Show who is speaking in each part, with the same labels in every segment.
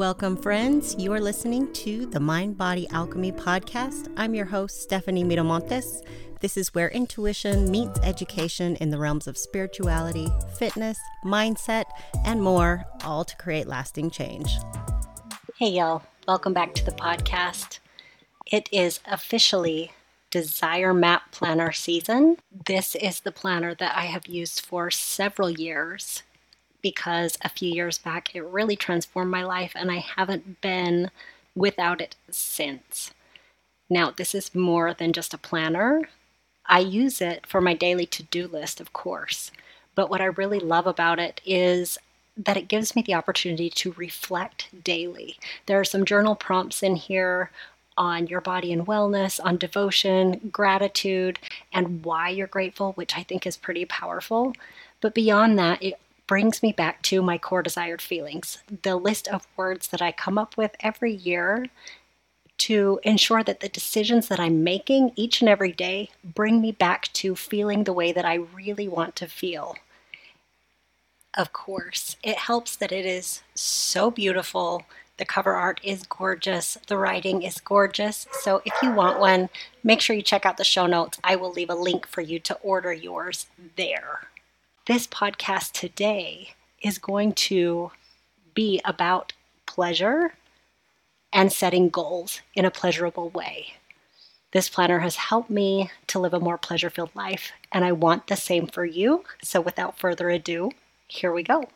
Speaker 1: Welcome, friends. You are listening to the Mind Body Alchemy podcast. I'm your host, Stephanie Miramontes. This is where intuition meets education in the realms of spirituality, fitness, mindset, and more, all to create lasting change. Hey, y'all. Welcome back to the podcast. It is officially Desire Map Planner season. This is the planner that I have used for several years because a few years back it really transformed my life and I haven't been without it since. Now, this is more than just a planner. I use it for my daily to do list, of course. But what I really love about it is that it gives me the opportunity to reflect daily. There are some journal prompts in here on your body and wellness, on devotion, gratitude, and why you're grateful, which I think is pretty powerful. But beyond that, it brings me back to my core desired feelings, the list of words that I come up with every year to ensure that the decisions that I'm making each and every day bring me back to feeling the way that I really want to feel. Of course, it helps that it is so beautiful. The cover art is gorgeous. The writing is gorgeous. So if you want one, make sure you check out the show notes. I will leave a link for you to order yours there this podcast today is going to be about pleasure and setting goals in a pleasurable way. This planner has helped me to live a more pleasure filled life, and I want the same for you. So, without further ado, here we go.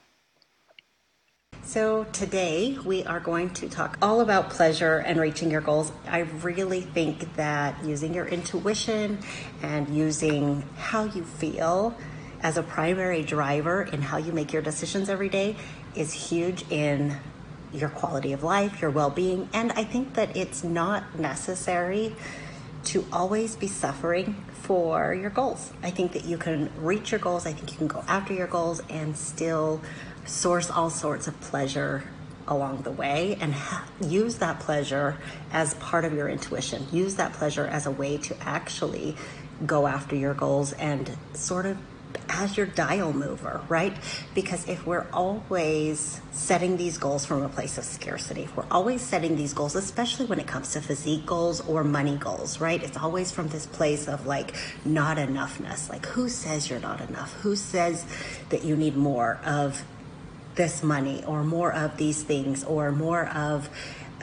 Speaker 1: So, today we are going to talk all about pleasure and reaching your goals. I really think that using your intuition and using how you feel as a primary driver in how you make your decisions every day is huge in your quality of life, your well being, and I think that it's not necessary to always be suffering for your goals. I think that you can reach your goals, I think you can go after your goals and still source all sorts of pleasure along the way and ha- use that pleasure as part of your intuition. Use that pleasure as a way to actually go after your goals and sort of as your dial mover, right? Because if we're always setting these goals from a place of scarcity, if we're always setting these goals, especially when it comes to physique goals or money goals, right? It's always from this place of like not enoughness. Like, who says you're not enough? Who says that you need more of this money or more of these things or more of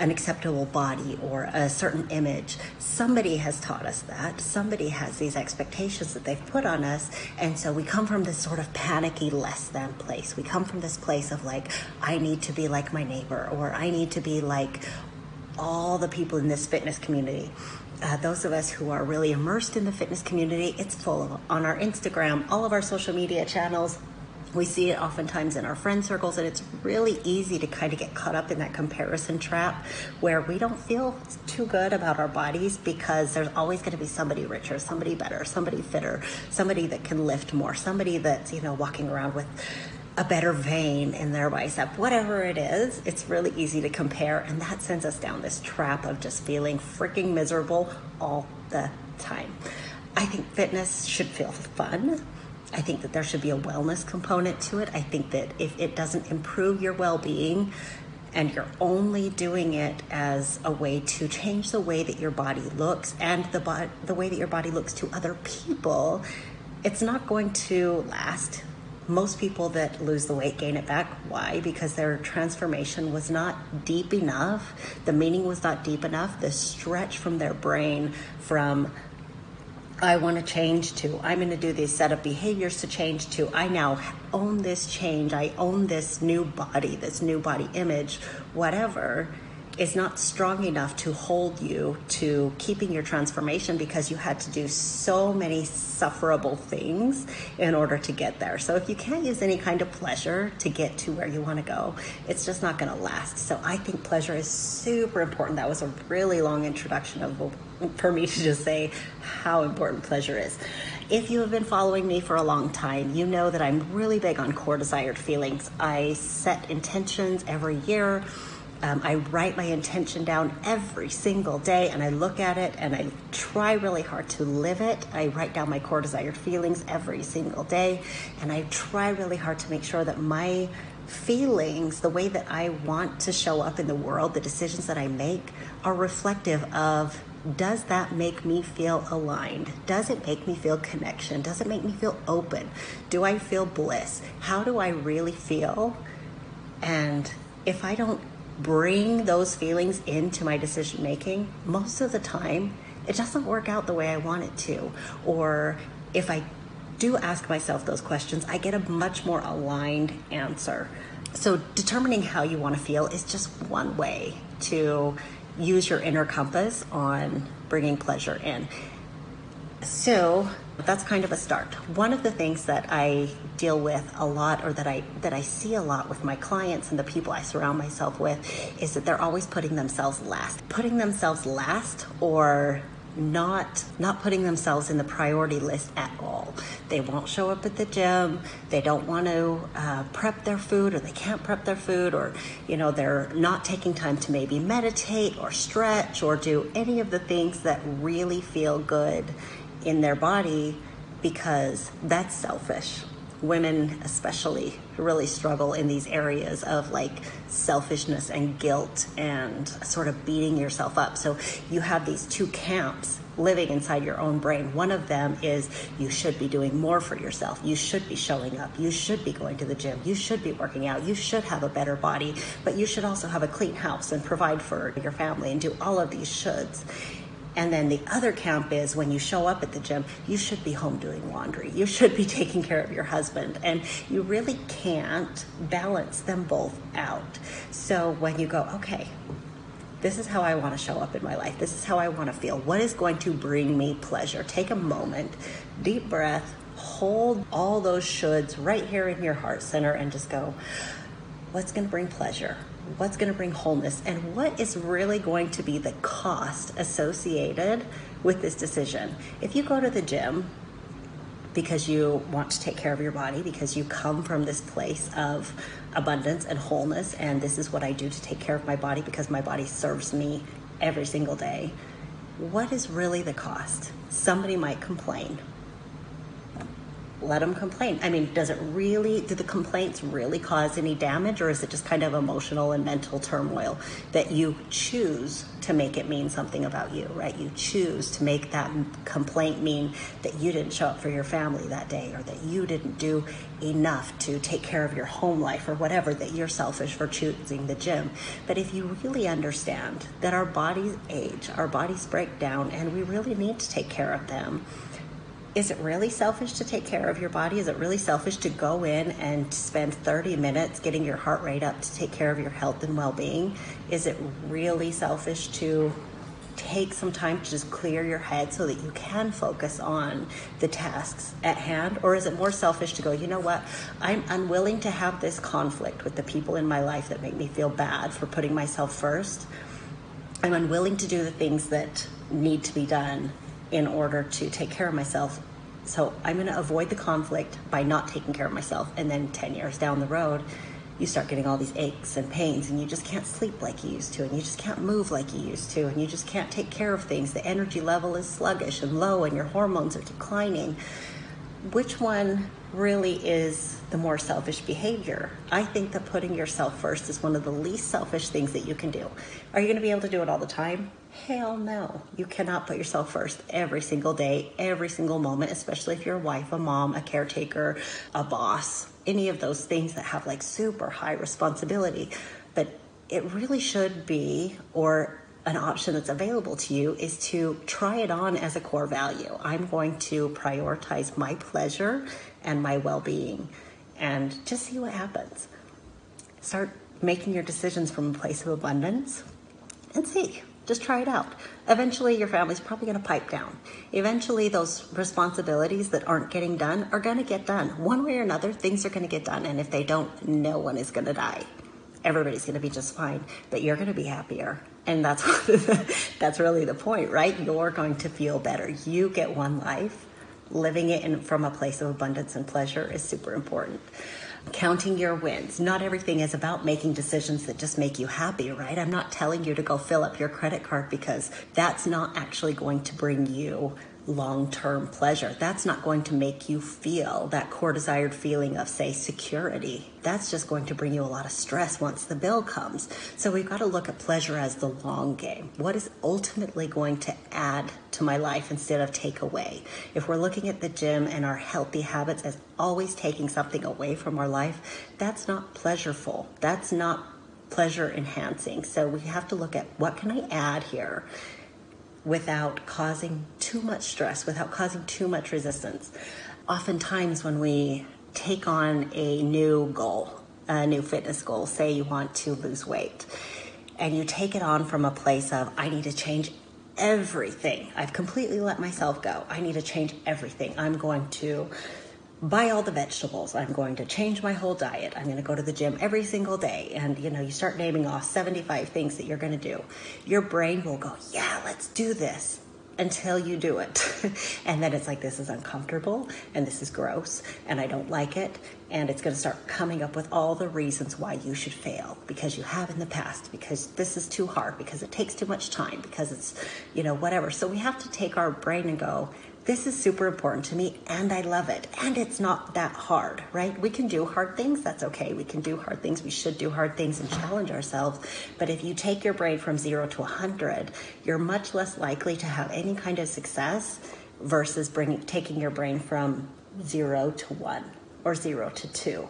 Speaker 1: an acceptable body or a certain image. Somebody has taught us that. Somebody has these expectations that they've put on us. And so we come from this sort of panicky less than place. We come from this place of like, I need to be like my neighbor or I need to be like all the people in this fitness community. Uh, those of us who are really immersed in the fitness community, it's full of, on our Instagram, all of our social media channels, we see it oftentimes in our friend circles, and it's really easy to kind of get caught up in that comparison trap where we don't feel too good about our bodies because there's always going to be somebody richer, somebody better, somebody fitter, somebody that can lift more, somebody that's, you know, walking around with a better vein in their bicep, whatever it is, it's really easy to compare. And that sends us down this trap of just feeling freaking miserable all the time. I think fitness should feel fun. I think that there should be a wellness component to it. I think that if it doesn't improve your well being, and you're only doing it as a way to change the way that your body looks and the bo- the way that your body looks to other people, it's not going to last. Most people that lose the weight gain it back. Why? Because their transformation was not deep enough. The meaning was not deep enough. The stretch from their brain from I want to change to. I'm going to do these set of behaviors to change to. I now own this change. I own this new body, this new body image, whatever is not strong enough to hold you to keeping your transformation because you had to do so many sufferable things in order to get there. So if you can't use any kind of pleasure to get to where you want to go, it's just not going to last. So I think pleasure is super important. That was a really long introduction of for me to just say how important pleasure is. If you have been following me for a long time, you know that I'm really big on core desired feelings. I set intentions every year um, I write my intention down every single day and I look at it and I try really hard to live it. I write down my core desired feelings every single day and I try really hard to make sure that my feelings, the way that I want to show up in the world, the decisions that I make are reflective of does that make me feel aligned? Does it make me feel connection? Does it make me feel open? Do I feel bliss? How do I really feel? And if I don't bring those feelings into my decision making, most of the time it doesn't work out the way I want it to. Or if I do ask myself those questions, I get a much more aligned answer. So, determining how you want to feel is just one way to use your inner compass on bringing pleasure in. So, that's kind of a start. One of the things that I deal with a lot or that I that I see a lot with my clients and the people I surround myself with is that they're always putting themselves last. Putting themselves last or not not putting themselves in the priority list at all. They won't show up at the gym. They don't want to uh, prep their food, or they can't prep their food, or you know they're not taking time to maybe meditate or stretch or do any of the things that really feel good in their body because that's selfish women especially really struggle in these areas of like selfishness and guilt and sort of beating yourself up. So you have these two camps living inside your own brain. One of them is you should be doing more for yourself. You should be showing up. You should be going to the gym. You should be working out. You should have a better body, but you should also have a clean house and provide for your family and do all of these shoulds. And then the other camp is when you show up at the gym, you should be home doing laundry. You should be taking care of your husband. And you really can't balance them both out. So when you go, okay, this is how I want to show up in my life. This is how I want to feel. What is going to bring me pleasure? Take a moment, deep breath, hold all those shoulds right here in your heart center and just go, what's going to bring pleasure? What's going to bring wholeness and what is really going to be the cost associated with this decision. If you go to the gym because you want to take care of your body, because you come from this place of abundance and wholeness, and this is what I do to take care of my body because my body serves me every single day, what is really the cost? Somebody might complain let them complain. I mean, does it really, do the complaints really cause any damage, or is it just kind of emotional and mental turmoil that you choose to make it mean something about you, right? You choose to make that complaint mean that you didn't show up for your family that day, or that you didn't do enough to take care of your home life, or whatever, that you're selfish for choosing the gym. But if you really understand that our bodies age, our bodies break down, and we really need to take care of them is it really selfish to take care of your body? Is it really selfish to go in and spend 30 minutes getting your heart rate up to take care of your health and well being? Is it really selfish to take some time to just clear your head so that you can focus on the tasks at hand? Or is it more selfish to go, you know what, I'm unwilling to have this conflict with the people in my life that make me feel bad for putting myself first? I'm unwilling to do the things that need to be done in order to take care of myself. So I'm going to avoid the conflict by not taking care of myself. And then 10 years down the road, you start getting all these aches and pains, and you just can't sleep like you used to, and you just can't move like you used to, and you just can't take care of things. The energy level is sluggish and low, and your hormones are declining. Which one really is the more selfish behavior? I think that putting yourself first is one of the least selfish things that you can do. Are you going to be able to do it all the time? Hell no. You cannot put yourself first every single day, every single moment, especially if you're a wife, a mom, a caretaker, a boss, any of those things that have like super high responsibility. But it really should be, or an option that's available to you is to try it on as a core value. I'm going to prioritize my pleasure and my well being and just see what happens. Start making your decisions from a place of abundance and see. Just try it out. Eventually, your family's probably going to pipe down. Eventually, those responsibilities that aren't getting done are going to get done. One way or another, things are going to get done. And if they don't, no one is going to die. Everybody's going to be just fine, but you're going to be happier. And that's that's really the point, right? You're going to feel better. You get one life. Living it in, from a place of abundance and pleasure is super important counting your wins. Not everything is about making decisions that just make you happy, right? I'm not telling you to go fill up your credit card because that's not actually going to bring you long term pleasure. That's not going to make you feel that core desired feeling of, say, security. That's just going to bring you a lot of stress once the bill comes. So we've got to look at pleasure as the long game. What is ultimately going to add to my life instead of take away? If we're looking at the gym and our healthy habits as always taking something away from our life, that's not pleasureful. That's not pleasure enhancing. So we have to look at what can I add here without causing too much stress, without causing too much resistance. Oftentimes, when we take on a new goal, a new fitness goal, say you want to lose weight, and you take it on from a place of, I need to change everything. I've completely let myself go. I need to change everything. I'm going to buy all the vegetables. I'm going to change my whole diet. I'm going to go to the gym every single day. And you know, you start naming off 75 things that you're going to do. Your brain will go, yeah, let's do this until you do it. and then it's like, this is uncomfortable and this is gross and I don't like it. And it's going to start coming up with all the reasons why you should fail because you have in the past, because this is too hard, because it takes too much time, because it's, you know, whatever. So we have to take our brain and go, this is super important to me and I love it. And it's not that hard, right? We can do hard things. That's okay. We can do hard things. We should do hard things and challenge ourselves. But if you take your brain from zero to 100, you're much less likely to have any kind of success versus bringing, taking your brain from zero to one or zero to two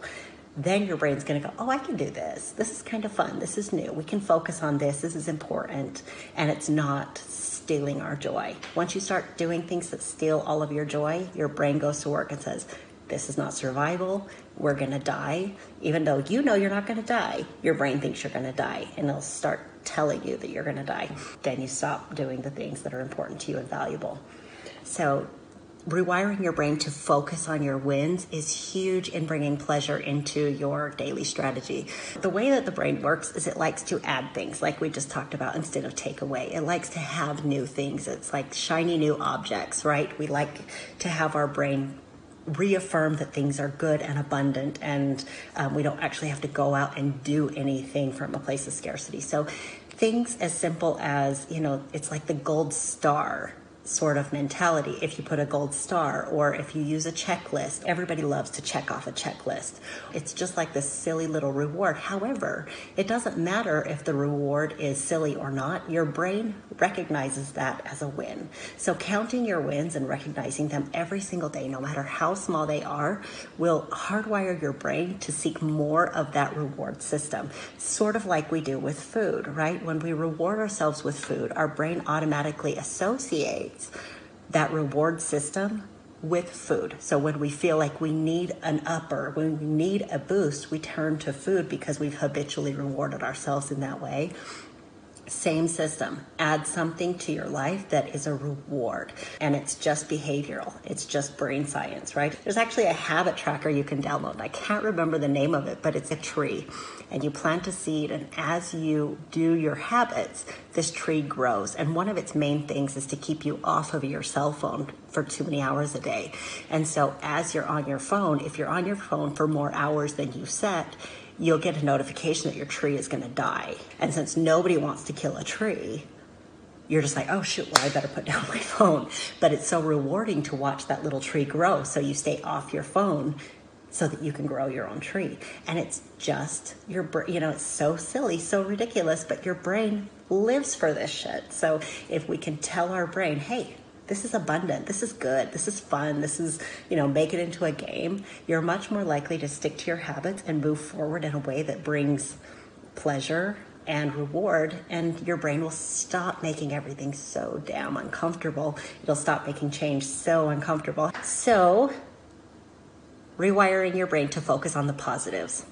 Speaker 1: then your brain's going to go, Oh, I can do this. This is kind of fun. This is new. We can focus on this. This is important. And it's not stealing our joy. Once you start doing things that steal all of your joy, your brain goes to work and says, This is not survival. We're going to die. Even though you know you're not going to die, your brain thinks you're going to die and it'll start telling you that you're going to die. Then you stop doing the things that are important to you and valuable. So rewiring your brain to focus on your wins is huge in bringing pleasure into your daily strategy. The way that the brain works is it likes to add things, like we just talked about, instead of take away. It likes to have new things. It's like shiny new objects, right? We like to have our brain reaffirm that things are good and abundant and um, we don't actually have to go out and do anything from a place of scarcity so things as simple as you know it's like the gold star sort of mentality if you put a gold star or if you use a checklist. Everybody loves to check off a checklist. It's just like this silly little reward. However, it doesn't matter if the reward is silly or not. Your brain recognizes that as a win. So counting your wins and recognizing them every single day, no matter how small they are, will hardwire your brain to seek more of that reward system. Sort of like we do with food, right? When we reward ourselves with food, our brain automatically associates that reward system with food. So when we feel like we need an upper, when we need a boost, we turn to food because we've habitually rewarded ourselves in that way. Same system. Add something to your life that is a reward. And it's just behavioral. It's just brain science, right? There's actually a habit tracker you can download. I can't remember the name of it, but it's a tree. And you plant a seed, and as you do your habits, this tree grows. And one of its main things is to keep you off of your cell phone for too many hours a day. And so as you're on your phone, if you're on your phone for more hours than you set, you'll get a notification that your tree is going to die. And since nobody wants to kill a tree, you're just like, oh shoot, well, I better put down my phone. But it's so rewarding to watch that little tree grow. So you stay off your phone so that you can grow your own tree. And it's just your, brain, you know, it's so silly, so ridiculous, but your brain lives for this shit. So if we can tell our brain, hey, this is abundant, this is good, this is fun, this is, you know, make it into a game, you're much more likely to stick to your habits and move forward in a way that brings pleasure and reward, and your brain will stop making everything so damn uncomfortable. It'll stop making change so uncomfortable. So, rewiring your brain to focus on the positives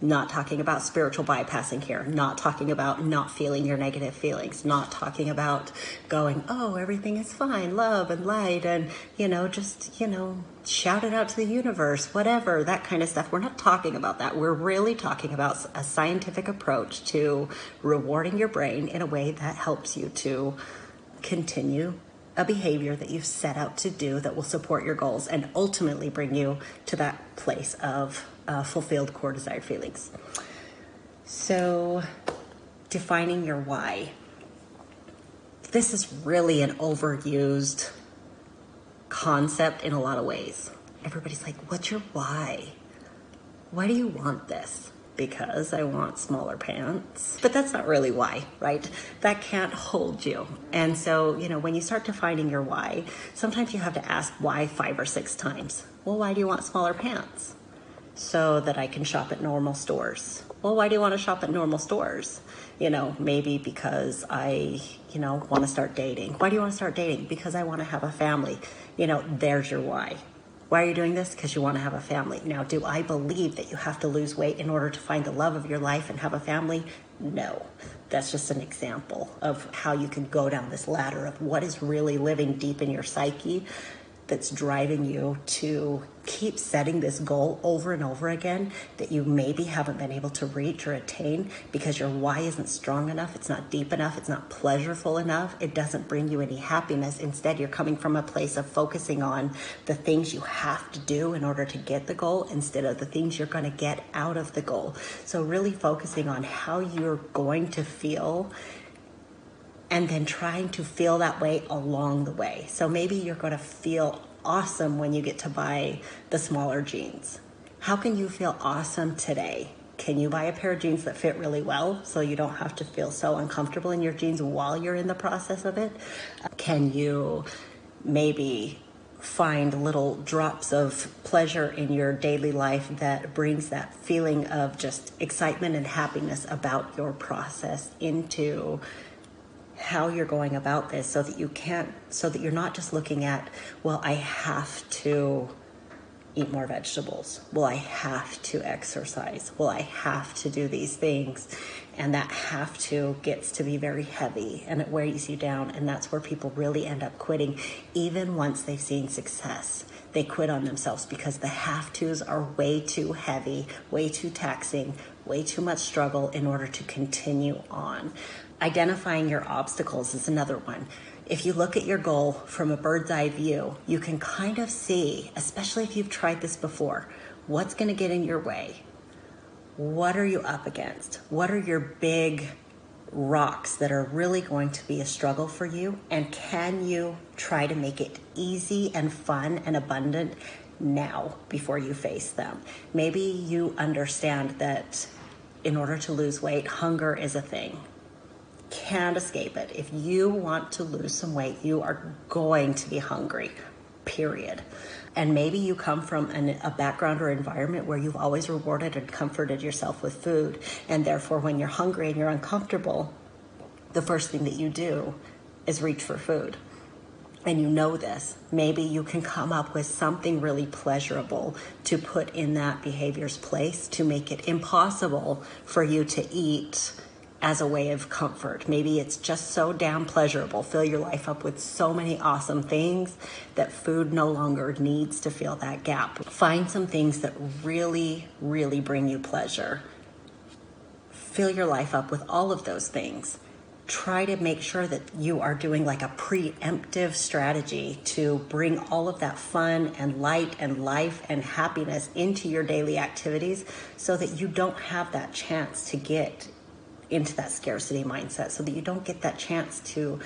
Speaker 1: not talking about spiritual bypassing here, not talking about not feeling your negative feelings, not talking about going, oh, everything is fine, love and light, and, you know, just, you know, shout it out to the universe, whatever, that kind of stuff. We're not talking about that. We're really talking about a scientific approach to rewarding your brain in a way that helps you to continue a behavior that you've set out to do that will support your goals and ultimately bring you to that place of uh, fulfilled core desired feelings. So, defining your why. This is really an overused concept in a lot of ways. Everybody's like, What's your why? Why do you want this? Because I want smaller pants. But that's not really why, right? That can't hold you. And so, you know, when you start defining your why, sometimes you have to ask why five or six times. Well, why do you want smaller pants? So that I can shop at normal stores. Well, why do you want to shop at normal stores? You know, maybe because I, you know, want to start dating. Why do you want to start dating? Because I want to have a family. You know, there's your why. Why are you doing this? Because you want to have a family. Now, do I believe that you have to lose weight in order to find the love of your life and have a family? No. That's just an example of how you can go down this ladder of what is really living deep in your psyche that's driving you to keep setting this goal over and over again that you maybe haven't been able to reach or attain because your why isn't strong enough, it's not deep enough, it's not pleasureful enough, it doesn't bring you any happiness. Instead, you're coming from a place of focusing on the things you have to do in order to get the goal instead of the things you're going to get out of the goal. So, really focusing on how you're going to feel and then trying to feel that way along the way. So maybe you're going to feel awesome when you get to buy the smaller jeans. How can you feel awesome today? Can you buy a pair of jeans that fit really well so you don't have to feel so uncomfortable in your jeans while you're in the process of it? Can you maybe find little drops of pleasure in your daily life that brings that feeling of just excitement and happiness about your process into how you're going about this so that you can't so that you're not just looking at well i have to eat more vegetables. Well i have to exercise. Well i have to do these things. And that have to gets to be very heavy and it wears you down. And that's where people really end up quitting even once they've seen success. They quit on themselves because the have tos are way too heavy way too taxing way too much struggle in order to continue on Identifying your obstacles is another one. If you look at your goal from a bird's eye view, you can kind of see, especially if you've tried this before, what's going to get in your way. What are you up against? What are your big rocks that are really going to be a struggle for you? And can you try to make it easy and fun and abundant now before you face them? Maybe you understand that in order to lose weight, hunger is a thing can't escape it. If you want to lose some weight, you are going to be hungry, period. And maybe you come from an, a background or environment where you've always rewarded and comforted yourself with food. And therefore, when you're hungry and you're uncomfortable, the first thing that you do is reach for food. And you know this, maybe you can come up with something really pleasurable to put in that behavior's place to make it impossible for you to eat as a way of comfort. Maybe it's just so damn pleasurable. Fill your life up with so many awesome things that food no longer needs to fill that gap. Find some things that really, really bring you pleasure. Fill your life up with all of those things. Try to make sure that you are doing like a preemptive strategy to bring all of that fun and light and life and happiness into your daily activities so that you don't have that chance to get into that scarcity mindset so that you don't get that chance to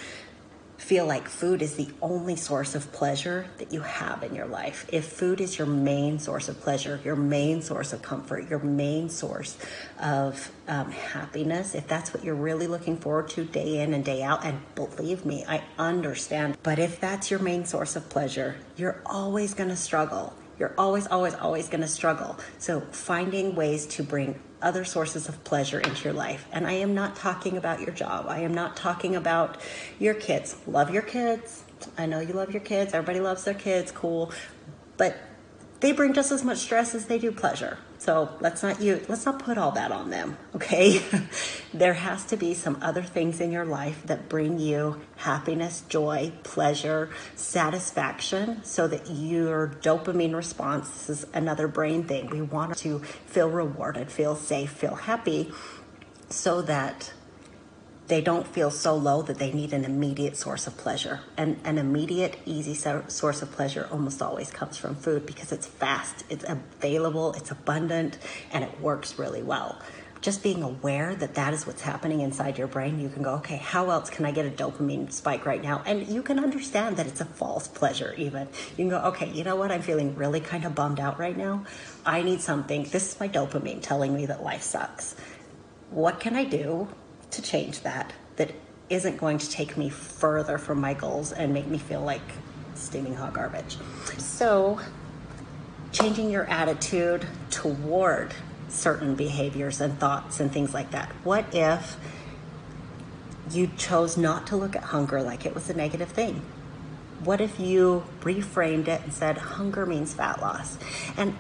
Speaker 1: feel like food is the only source of pleasure that you have in your life. If food is your main source of pleasure, your main source of comfort, your main source of um, happiness, if that's what you're really looking forward to day in and day out, and believe me, I understand. But if that's your main source of pleasure, you're always to struggle. You're always, always, always to struggle. So finding ways to bring other sources of pleasure into your life. And I am not talking about your job. I am not talking about your kids. Love your kids. I know you love your kids. Everybody loves their kids. Cool. But they bring just as much stress as they do pleasure. So let's not you let's not put all that on them, okay? there has to be some other things in your life that bring you happiness, joy, pleasure, satisfaction so that your dopamine response is another brain thing. We want to feel rewarded, feel safe, feel happy so that they don't feel so low that they need an immediate source of pleasure. And an immediate, easy source of pleasure almost always comes from food because it's fast, it's available, it's abundant, and it works really well. just being aware that that is what's happening inside your brain, you can go, okay, how else can I get a dopamine spike right now? And you can understand that it's a false pleasure, even. You can go, okay, you know what? I'm feeling really kind of bummed out right now. I need something. This is my dopamine telling me that life sucks. What can I do to change that? That isn't going to take me further from my goals and make me feel like steaming hot garbage. So, changing your attitude toward certain behaviors and thoughts and things like that. What if you chose not to look at hunger like it was a negative thing? What if you reframed it and said hunger means fat loss? And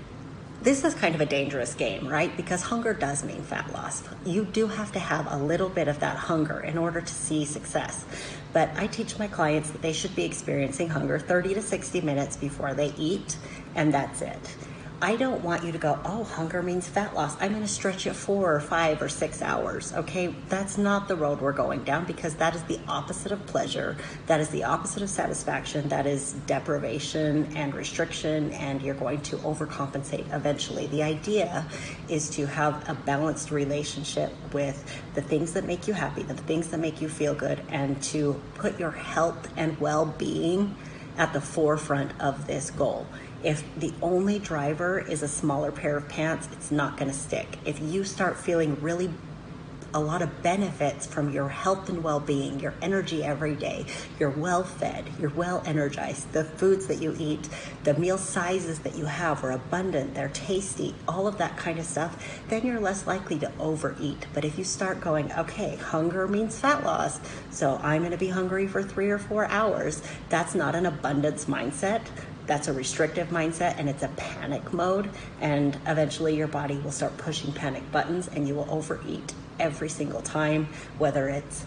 Speaker 1: this is kind of a dangerous game, right? Because hunger does mean fat loss. You do have to have a little bit of that hunger in order to see success. But I teach my clients that they should be experiencing hunger 30 to 60 minutes before they eat, and that's it. I don't want you to go, oh, hunger means fat loss. I'm going to stretch it four or five or six hours. Okay, that's not the road we're going down because that is the opposite of pleasure. That is the opposite of satisfaction. That is deprivation and restriction, and you're going to overcompensate eventually. The idea is to have a balanced relationship with the things that make you happy, the things that make you feel good, and to put your health and well being at the forefront of this goal. If the only driver is a smaller pair of pants, it's not going to stick. If you start feeling really a lot of benefits from your health and well being, your energy every day. You're well fed, you're well energized. The foods that you eat, the meal sizes that you have are abundant, they're tasty, all of that kind of stuff, then you're less likely to overeat. But if you start going, okay, hunger means fat loss, so I'm going to be hungry for three or four hours, that's not an abundance mindset that's a restrictive mindset and it's a panic mode. And eventually your body will start pushing panic buttons and you will overeat every single time, whether it's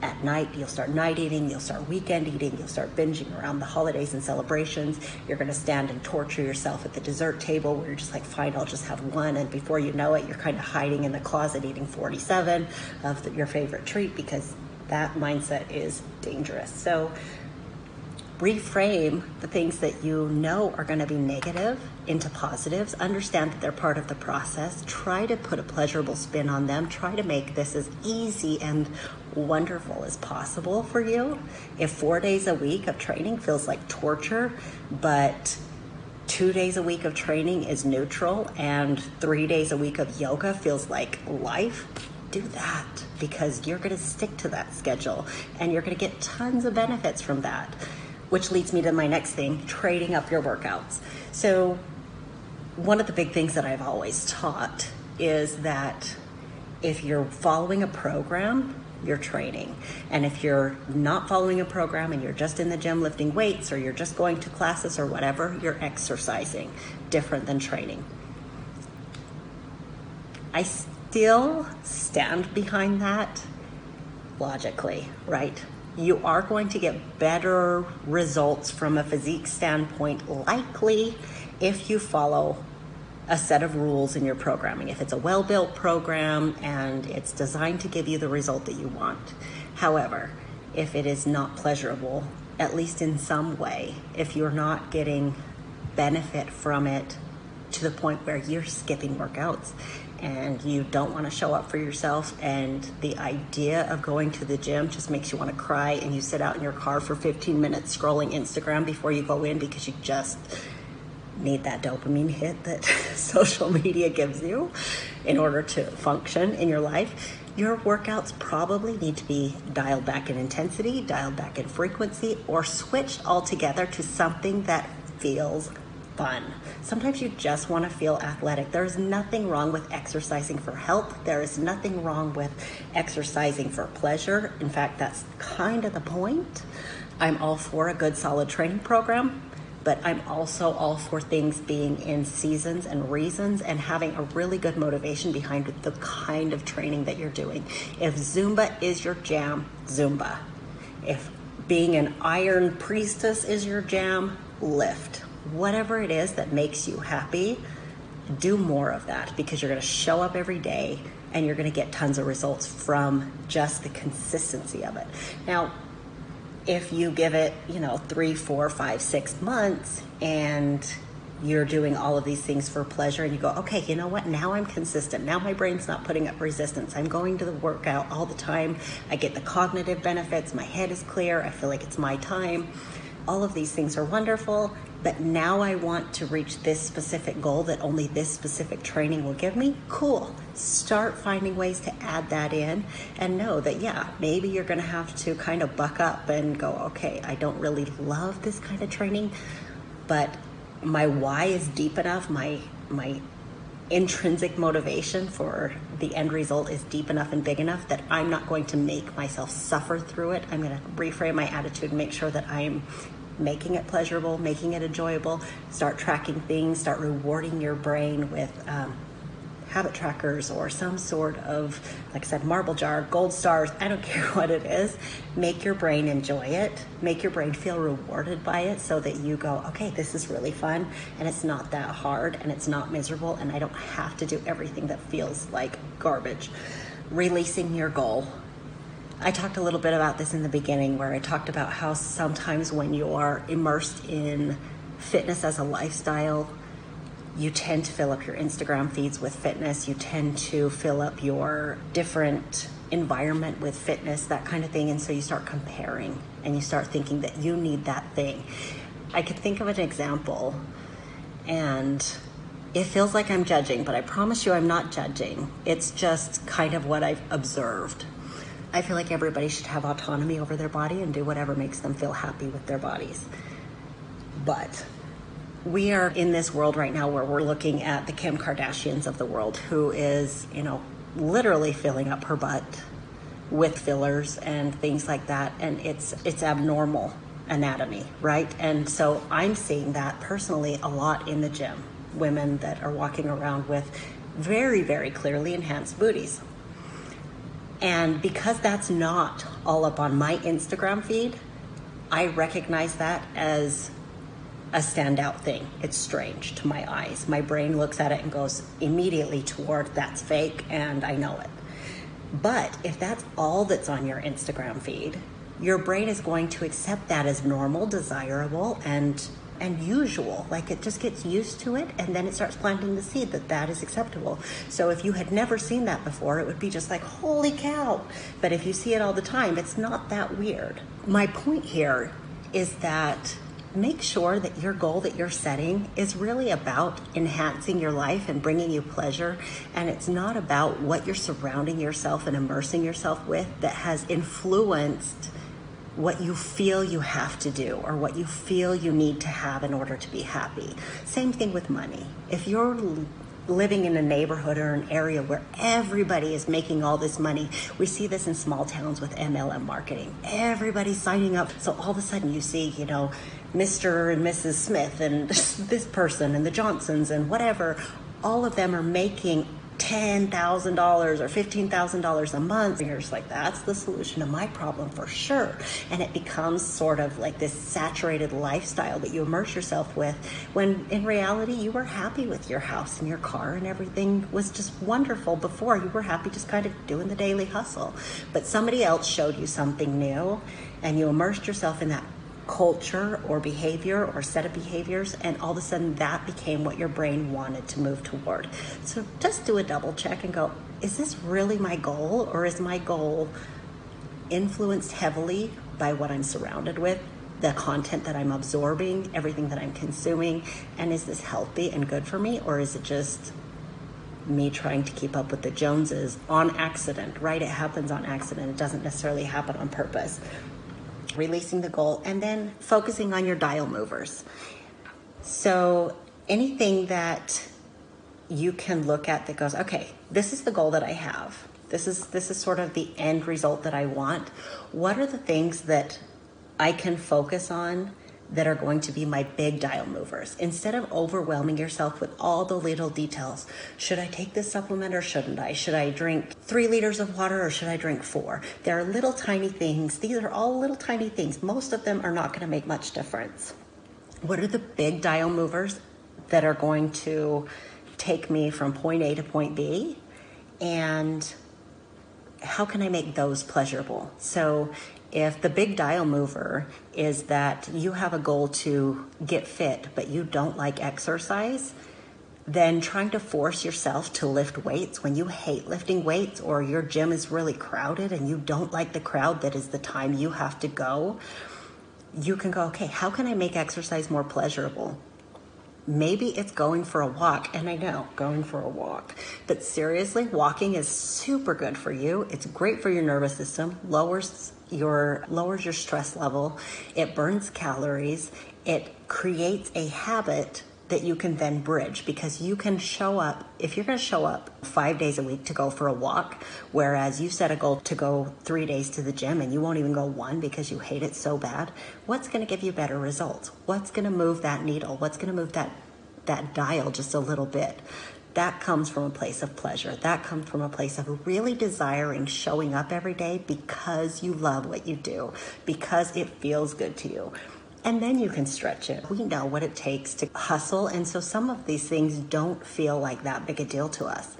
Speaker 1: at night, you'll start night eating, you'll start weekend eating, you'll start binging around the holidays and celebrations. You're going to stand and torture yourself at the dessert table where you're just like, fine, I'll just have one. And before you know it, you're kind of hiding in the closet eating 47 of the, your favorite treat because that mindset is dangerous. So, reframe the things that you know are going to be negative into positives. Understand that they're part of the process. Try to put a pleasurable spin on them. Try to make this as easy and wonderful as possible for you. If four days a week of training feels like torture, but two days a week of training is neutral and three days a week of yoga feels like life, do that because you're going to stick to that schedule and you're going to get tons of benefits from that which leads me to my next thing trading up your workouts. So, one of the big things that I've always taught is that if you're following a program, you're training. And if you're not following a program and you're just in the gym lifting weights or you're just going to classes or whatever, you're exercising, different than training. I still stand behind that logically, right? You are going to get better results from a physique standpoint, likely if you follow a set of rules in your programming. If it's a well built program and it's designed to give you the result that you want. However, if it is not pleasurable, at least in some way, if you're not getting benefit from it to the point where you're skipping workouts and you don't want to show up for yourself and the idea of going to the gym just makes you want to cry and you sit out in your car for 15 minutes scrolling Instagram before you go in because you just need that dopamine hit that social media gives you in order to function in your life. Your workouts probably need to be dialed back in intensity, dialed back in frequency, or switched altogether to something that feels fun. Sometimes you just want to feel athletic. There's nothing wrong with exercising for health. There is nothing wrong with exercising for pleasure. In fact, that's kind of the point. I'm all for a good solid training program, but I'm also all for things being in seasons and reasons and having a really good motivation behind the kind of training that you're doing. If Zumba is your jam, Zumba. If being an iron priestess is your jam, lift whatever it is that makes you happy, do more of that because you're going to show up every day and you're going to get tons of results from just the consistency of it. Now, if you give it, you know, three, four, five, six months and you're doing all of these things for pleasure and you go, okay, you know what? Now I'm consistent. Now my brain's not putting up resistance. I'm going to the workout all the time. I get the cognitive benefits. My head is clear. I feel like it's my time. All of these things are wonderful, but now I want to reach this specific goal that only this specific training will give me. Cool. Start finding ways to add that in and know that, yeah, maybe you're going to have to kind of buck up and go, okay, I don't really love this kind of training, but my why is deep enough, my my intrinsic motivation for the end result is deep enough and big enough that I'm not going to make myself suffer through it. I'm going to reframe my attitude and make sure that I'm making it pleasurable, making it enjoyable. Start tracking things, start rewarding your brain with um, habit trackers or some sort of, like I said, marble jar, gold stars, I don't care what it is. Make your brain enjoy it. Make your brain feel rewarded by it so that you go, okay, this is really fun and it's not that hard and it's not miserable and I don't have to do everything that feels like garbage. Releasing your goal. I talked a little bit about this in the beginning where I talked about how sometimes when you are immersed in fitness as a lifestyle, you tend to fill up your Instagram feeds with fitness. You tend to fill up your different environment with fitness, that kind of thing. And so you start comparing and you start thinking that you need that thing. I could think of an example and it feels like I'm judging, but I promise you I'm not judging. It's just kind of what I've observed. I feel like everybody should have autonomy over their body and do whatever makes them feel happy with their bodies. But we are in this world right now where we're looking at the Kim Kardashians of the world, who is, you know, literally filling up her butt with fillers and things like that, and it's it's abnormal anatomy, right? And so I'm seeing that personally a lot in the gym. Women that are walking around with very, very clearly enhanced booties. And because that's not all up on my Instagram feed, I recognize that as a standout thing. It's strange to my eyes. My brain looks at it and goes immediately toward that's fake, and I know it. But if that's all that's on your Instagram feed, your brain is going to accept that as normal, desirable, and and usual. Like it just gets used to it, and then it starts planting the seed that that is acceptable. So if you had never seen that before, it would be just like, holy cow. But if you see it all the time, it's not that weird. My point here is that make sure that your goal that you're setting is really about enhancing your life and bringing you pleasure. And it's not about what you're surrounding yourself and immersing yourself with that has influenced what you feel you have to do or what you feel you need to have in order to be happy. Same thing with money. If you're living in a neighborhood or an area where everybody is making all this money. We see this in small towns with MLM marketing. Everybody's signing up. So all of a sudden you see, you know, Mr. and Mrs. Smith and this person and the Johnsons and whatever. All of them are making $10,000 or $15,000 a month. And You're just like, that's the solution to my problem for sure. And it becomes sort of like this saturated lifestyle that you immerse yourself with when in reality you were happy with your house and your car and everything was just wonderful before. You were happy just kind of doing the daily hustle. But somebody else showed you something new and you immersed yourself in that culture or behavior or set of behaviors, and all of a sudden that became what your brain wanted to move toward. So just do a double check and go, is this really my goal, or is my goal influenced heavily by what I'm surrounded with? The content that I'm absorbing, everything that I'm consuming, and is this healthy and good for me, or is it just me trying to keep up with the Joneses on accident, right? It happens on accident. It doesn't necessarily happen on purpose releasing the goal, and then focusing on your dial movers. So anything that you can look at that goes, okay, this is the goal that I have. This is this is sort of the end result that I want. What are the things that I can focus on that are going to be my big dial movers. Instead of overwhelming yourself with all the little details, should I take this supplement or shouldn't I? Should I drink three liters of water or should I drink four? There are little tiny things. These are all little tiny things. Most of them are not going to make much difference. What are the big dial movers that are going to take me from point A to point B? And how can I make those pleasurable? So if the big dial mover is that you have a goal to get fit, but you don't like exercise, then trying to force yourself to lift weights when you hate lifting weights or your gym is really crowded and you don't like the crowd that is the time you have to go, you can go, okay, how can I make exercise more pleasurable? Maybe it's going for a walk, and I know going for a walk, but seriously, walking is super good for you. It's great for your nervous system, lowers your lowers your stress level, it burns calories, it creates a habit that you can then bridge because you can show up if you're going to show up five days a week to go for a walk whereas you set a goal to go three days to the gym and you won't even go one because you hate it so bad what's going to give you better results? What's going to move that needle? What's going to move that that dial just a little bit that comes from a place of pleasure. That comes from a place of really desiring showing up every day because you love what you do, because it feels good to you. And then you can stretch it. We know what it takes to hustle. And so some of these things don't feel like that big a deal to us.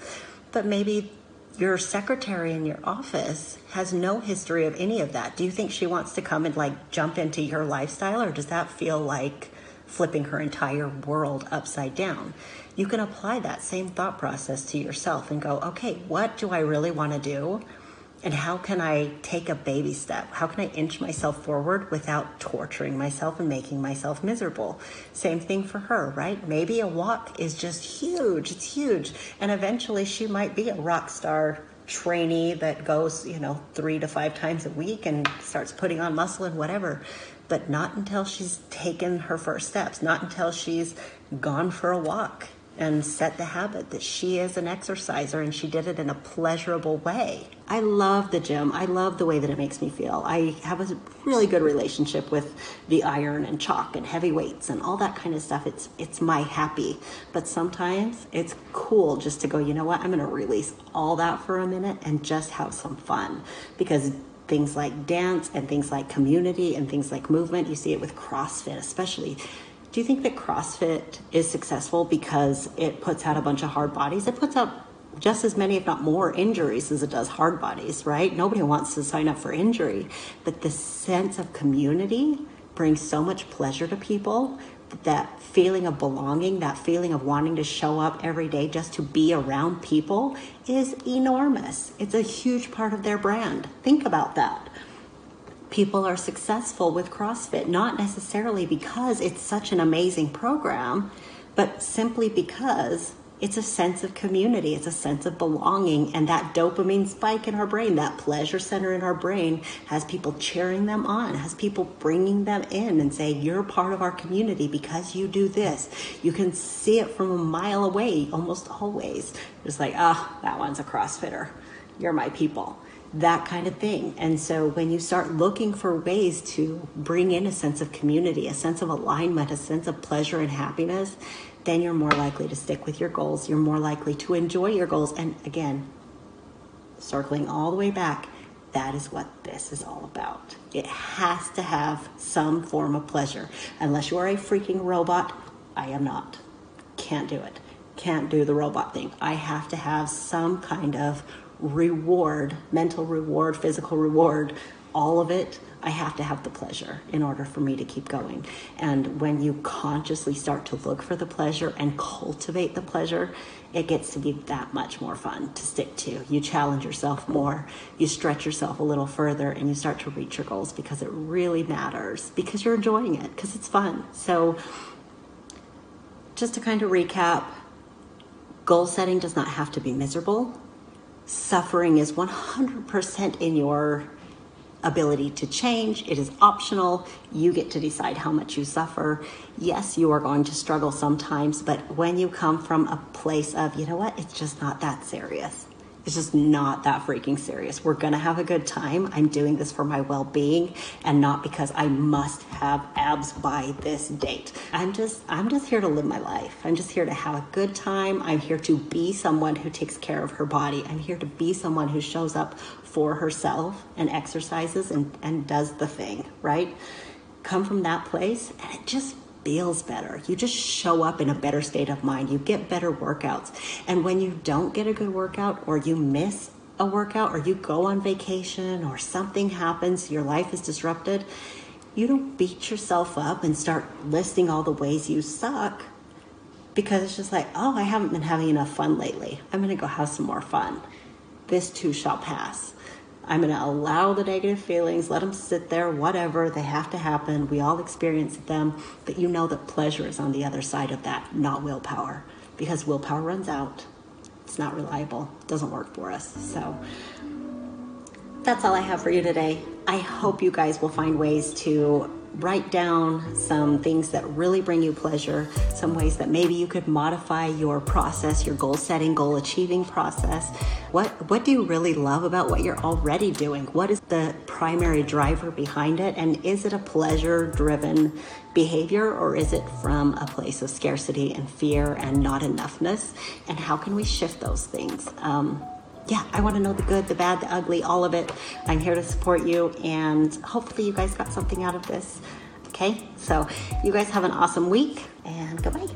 Speaker 1: But maybe your secretary in your office has no history of any of that. Do you think she wants to come and like jump into your lifestyle, or does that feel like flipping her entire world upside down? You can apply that same thought process to yourself and go, okay, what do I really want to do? And how can I take a baby step? How can I inch myself forward without torturing myself and making myself miserable? Same thing for her, right? Maybe a walk is just huge. It's huge. And eventually she might be a rock star trainee that goes, you know, three to five times a week and starts putting on muscle and whatever. But not until she's taken her first steps, not until she's gone for a walk and set the habit that she is an exerciser and she did it in a pleasurable way. I love the gym. I love the way that it makes me feel. I have a really good relationship with the iron and chalk and heavy weights and all that kind of stuff. It's it's my happy. But sometimes it's cool just to go, you know what? I'm going to release all that for a minute and just have some fun because things like dance and things like community and things like movement, you see it with CrossFit especially do you think that CrossFit is successful because it puts out a bunch of hard bodies? It puts out just as many, if not more, injuries as it does hard bodies, right? Nobody wants to sign up for injury. But the sense of community brings so much pleasure to people that feeling of belonging, that feeling of wanting to show up every day just to be around people is enormous. It's a huge part of their brand. Think about that people are successful with CrossFit, not necessarily because it's such an amazing program, but simply because it's a sense of community, it's a sense of belonging, and that dopamine spike in our brain, that pleasure center in our brain, has people cheering them on, has people bringing them in and say, You're part of our community because you do this. You can see it from a mile away almost always. It's like, Ah, oh, that one's a CrossFitter. You're my people that kind of thing. And so when you start looking for ways to bring in a sense of community, a sense of alignment, a sense of pleasure and happiness, then you're more likely to stick with your goals. You're more likely to enjoy your goals. And again, circling all the way back, that is what this is all about. It has to have some form of pleasure. Unless you are a freaking robot, I am not. Can't do it. Can't do the robot thing. I have to have some kind of reward, mental reward, physical reward, all of it, I have to have the pleasure in order for me to keep going. And when you consciously start to look for the pleasure and cultivate the pleasure, it gets to be that much more fun to stick to. You challenge yourself more, you stretch yourself a little further, and you start to reach your goals because it really matters, because you're enjoying it, because it's fun. So, just to kind of recap, goal setting does not have to be miserable suffering is 100% in your ability to change. It is optional. You get to decide how much you suffer. Yes, you are going to struggle sometimes, but when you come from a place of, you know what, it's just not that serious. It's just not that freaking serious. We're to have a good time. I'm doing this for my well being and not because I must have abs by this date. I'm just, I'm just here to live my life. I'm just here to have a good time. I'm here to be someone who takes care of her body. I'm here to be someone who shows up for herself and exercises and, and does the thing, right? Come from that place and it just feels better. You just show up in a better state of mind. You get better workouts. And when you don't get a good workout or you miss a workout or you go on vacation or something happens, your life is disrupted, you don't beat yourself up and start listing all the ways you suck because it's just like, oh, I haven't been having enough fun lately. I'm going to go have some more fun. This too shall pass. I'm going to allow the negative feelings, let them sit there, whatever, they have to happen. We all experience them, but you know that pleasure is on the other side of that, not willpower, because willpower runs out. It's not reliable, doesn't work for us. So that's all I have for you today. I hope you guys will find ways to write down some things that really bring you pleasure, some ways that maybe you could modify your process, your goal setting, goal achieving process. What what do you really love about what you're already doing? What is the primary driver behind it and is it a pleasure driven behavior or is it from a place of scarcity and fear and not enoughness? And how can we shift those things? Um, yeah, I want to know the good, the bad, the ugly, all of it. I'm here to support you, and hopefully, you guys got something out of this. Okay, so you guys have an awesome week, and goodbye.